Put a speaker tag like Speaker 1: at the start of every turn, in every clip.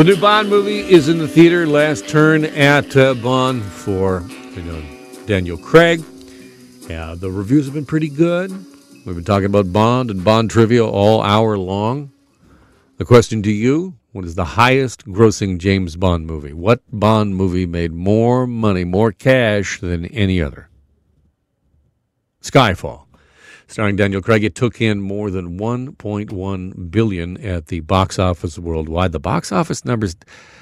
Speaker 1: The new Bond movie is in the theater. Last turn at uh, Bond for you know Daniel Craig. Yeah, the reviews have been pretty good. We've been talking about Bond and Bond trivia all hour long. The question to you what is the highest grossing James Bond movie? What Bond movie made more money, more cash than any other? Skyfall. Starring Daniel Craig, it took in more than 1.1 billion at the box office worldwide. The box office numbers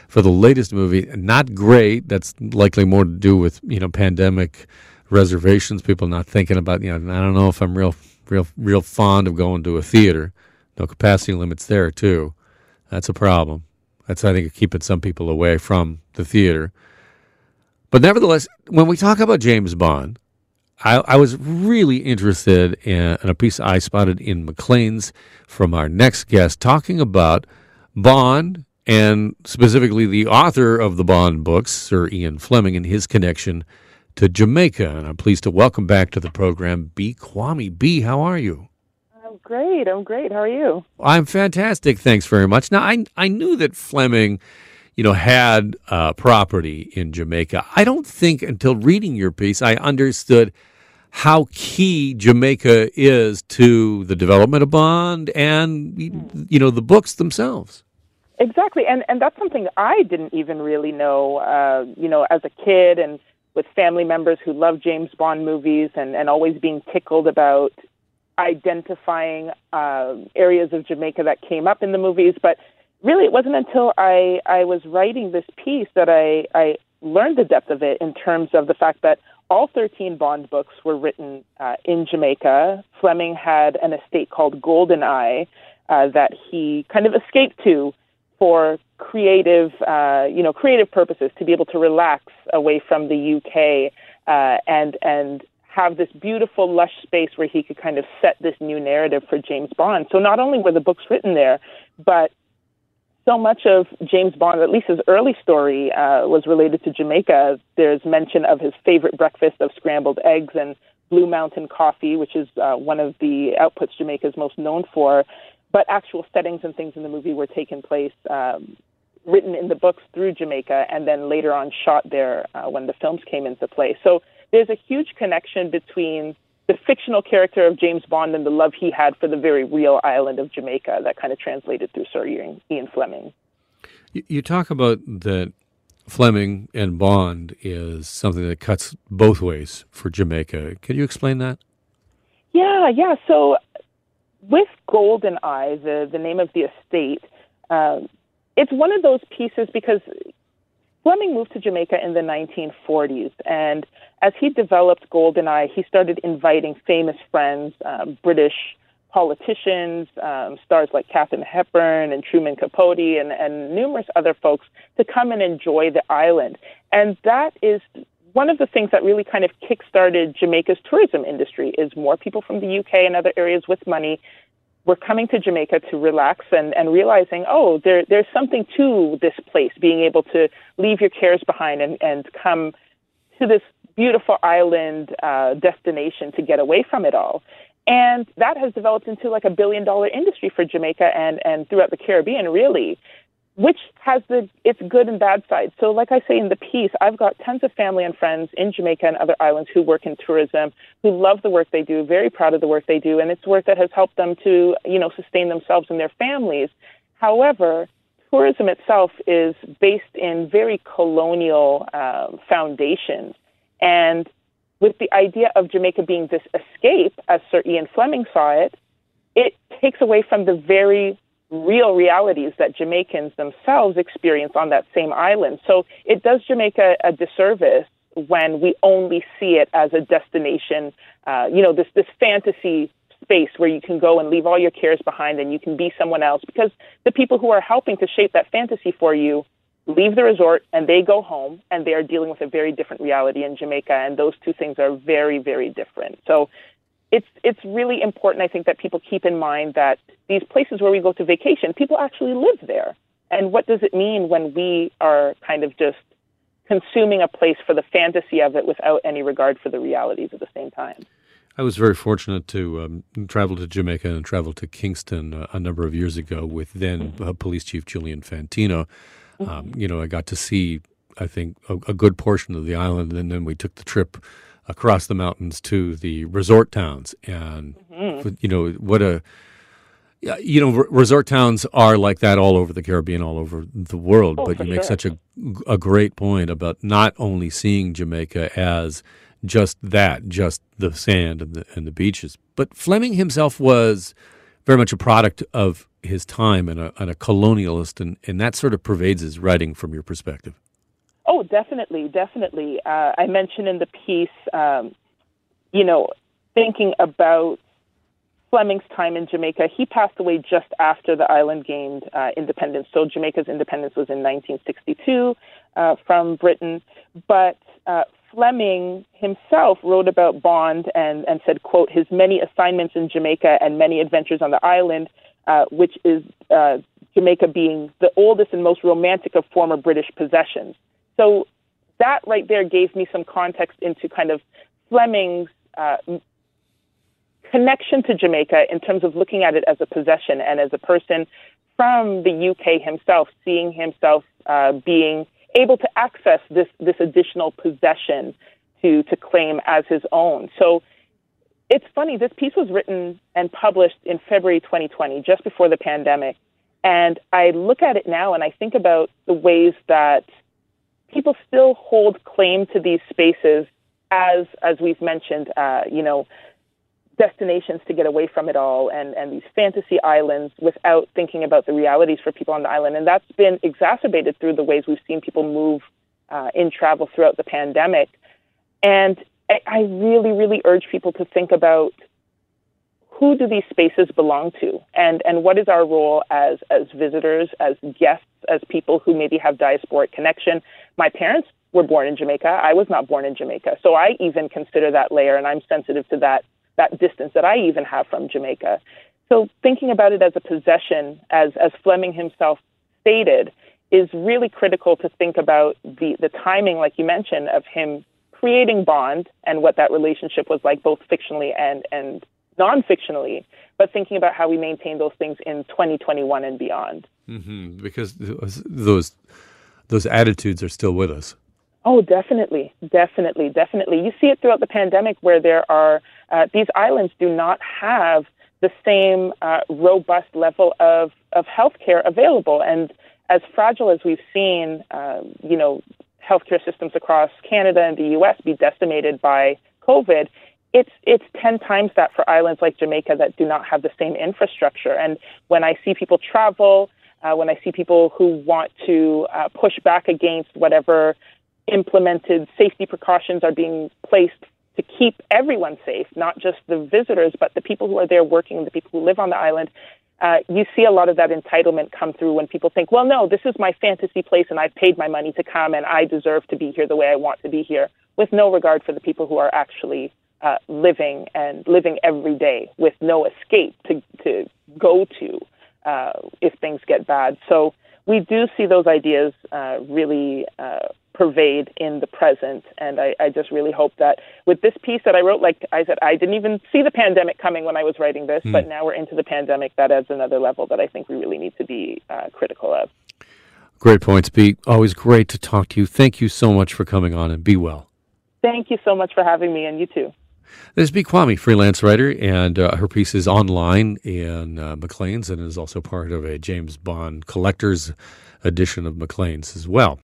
Speaker 1: for the latest movie not great. That's likely more to do with you know pandemic reservations. People not thinking about you know I don't know if I'm real real real fond of going to a theater. No capacity limits there too. That's a problem. That's I think keeping some people away from the theater. But nevertheless, when we talk about James Bond, I, I was really interested in, in, a piece I spotted in Maclean's from our next guest talking about Bond and specifically the author of the Bond books, Sir Ian Fleming, and his connection to Jamaica. And I'm pleased to welcome back to the program B. Kwame. B, how are you?
Speaker 2: I'm great. I'm great. How are you?
Speaker 1: I'm fantastic. Thanks very much. Now, I, I knew that Fleming you know, had uh, property in Jamaica. I don't think until reading your piece I understood how key Jamaica is to the development of Bond and you know the books themselves.
Speaker 2: Exactly, and and that's something I didn't even really know. Uh, you know, as a kid and with family members who love James Bond movies and and always being tickled about identifying uh, areas of Jamaica that came up in the movies, but really it wasn't until I, I was writing this piece that I, I learned the depth of it in terms of the fact that all 13 Bond books were written uh, in Jamaica. Fleming had an estate called Goldeneye uh, that he kind of escaped to for creative, uh, you know, creative purposes to be able to relax away from the UK uh, and and have this beautiful, lush space where he could kind of set this new narrative for James Bond. So not only were the books written there, but so much of James Bond, at least his early story, uh, was related to Jamaica. There's mention of his favorite breakfast of scrambled eggs and Blue Mountain coffee, which is uh, one of the outputs Jamaica is most known for. But actual settings and things in the movie were taken place, um, written in the books through Jamaica, and then later on shot there uh, when the films came into play. So there's a huge connection between the fictional character of James Bond and the love he had for the very real island of Jamaica that kind of translated through Sir Ian, Ian Fleming.
Speaker 1: You talk about that Fleming and Bond is something that cuts both ways for Jamaica. Can you explain that?
Speaker 2: Yeah, yeah. So with Goldeneye, the, the name of the estate, uh, it's one of those pieces because Fleming moved to Jamaica in the 1940s, and as he developed Goldeneye, he started inviting famous friends, um, British politicians, um, stars like Katharine Hepburn and Truman Capote, and, and numerous other folks to come and enjoy the island. And that is one of the things that really kind of kickstarted Jamaica's tourism industry is more people from the UK and other areas with money were coming to Jamaica to relax and, and realizing, oh, there, there's something to this place, being able to leave your cares behind and, and come to this beautiful island uh, destination to get away from it all. And that has developed into like a billion dollar industry for Jamaica and, and throughout the Caribbean, really which has the its good and bad sides. So, like I say in the piece, I've got tons of family and friends in Jamaica and other islands who work in tourism, who love the work they do, very proud of the work they do, and it's work that has helped them to, you know, sustain themselves and their families. However, tourism itself is based in very colonial uh, foundations, and with the idea of Jamaica being this escape, as Sir Ian Fleming saw it, it takes away from the very real realities that Jamaicans themselves experience on that same island. So it does Jamaica a disservice when we only see it as a destination, uh, you know, this, this fantasy space where you can go and leave all your cares behind and you can be someone else because the people who are helping to shape that fantasy for you leave the resort and they go home and they are dealing with a very different reality in Jamaica and those two things are very very different. So it's it's really important I think that people keep in mind that these places where we go to vacation, people actually live there. And what does it mean when we are kind of just consuming a place for the fantasy of it without any regard for the realities at the same time?
Speaker 1: I was very fortunate to um, travel to Jamaica and travel to Kingston uh, a number of years ago with then uh, Police Chief Julian Fantino. Mm-hmm. Um, you know, I got to see, I think, a, a, good portion of the island, and then we took the trip across the mountains to the resort towns, and mm-hmm. you know what a you know, resort towns are like that all over the Caribbean, all over the world.
Speaker 2: Oh,
Speaker 1: but you make
Speaker 2: sure.
Speaker 1: such a, a great point about not only seeing Jamaica as just that, just the sand and the, and the beaches, but Fleming himself was very much a product of his time and a, and a colonialist, and, and that sort of pervades his writing from your perspective.
Speaker 2: Oh, definitely, definitely. Uh, I mentioned in the piece, um, you know, thinking about Fleming's time in Jamaica. He passed away just after the island gained uh, independence. So Jamaica's independence was in 1962 uh, from Britain. But uh, Fleming himself wrote about Bond and, and said, quote, his many assignments in Jamaica and many adventures on the island, uh, which is uh, Jamaica being the oldest and most romantic of former British possessions. So that right there gave me some context into kind of Fleming's uh, connection to Jamaica in terms of looking at it as a possession and as a person from the UK himself, seeing himself uh, being able to access this this additional possession to to claim as his own. So it's funny. This piece was written and published in February 2020, just before the pandemic, and I look at it now and I think about the ways that people still hold claim to these spaces as as we've mentioned. Uh, you know destinations to get away from it all and, and these fantasy islands without thinking about the realities for people on the island. And that's been exacerbated through the ways we've seen people move uh, in travel throughout the pandemic. And I, I really, really urge people to think about who do these spaces belong to and, and what is our role as, as visitors, as guests, as people who maybe have diasporic connection. My parents were born in Jamaica. I was not born in Jamaica. So I even consider that layer and I'm sensitive to that that distance that I even have from Jamaica. So thinking about it as a possession, as as Fleming himself stated, is really critical to think about the the timing, like you mentioned, of him creating Bond and what that relationship was like, both fictionally and and non-fictionally, but thinking about how we maintain those things in 2021 and beyond.
Speaker 1: Mm-hmm. Because those those attitudes are still with us.
Speaker 2: Oh, definitely, definitely, definitely. You see it throughout the pandemic where there are uh, these islands do not have the same uh, robust level of of healthcare available, and as fragile as we've seen, uh, you know, healthcare systems across Canada and the U.S. be decimated by COVID. It's it's ten times that for islands like Jamaica that do not have the same infrastructure. And when I see people travel, uh, when I see people who want to uh, push back against whatever implemented safety precautions are being placed to keep everyone safe, not just the visitors, but the people who are there working, the people who live on the island. Uh, you see a lot of that entitlement come through when people think, well, no, this is my fantasy place and I've paid my money to come and I deserve to be here the way I want to be here, with no regard for the people who are actually uh, living and living every day with no escape to, to go to uh, if things get bad. So we do see those ideas uh, really uh, pervade in the present. And I, I, just really hope that with this piece that I wrote, like I said, I didn't even see the pandemic coming when I was writing this, mm. but now we're into the pandemic. That adds another level that I think we really need to be uh, critical of.
Speaker 1: Great points, Pete. Always great to talk to you. Thank you so much for coming on and be well.
Speaker 2: Thank you so much for having me, and you too.
Speaker 1: This is B. Kwame, freelance writer, and uh, her piece is online in uh, Maclean's and is also part of a James Bond collector's edition of Maclean's as well.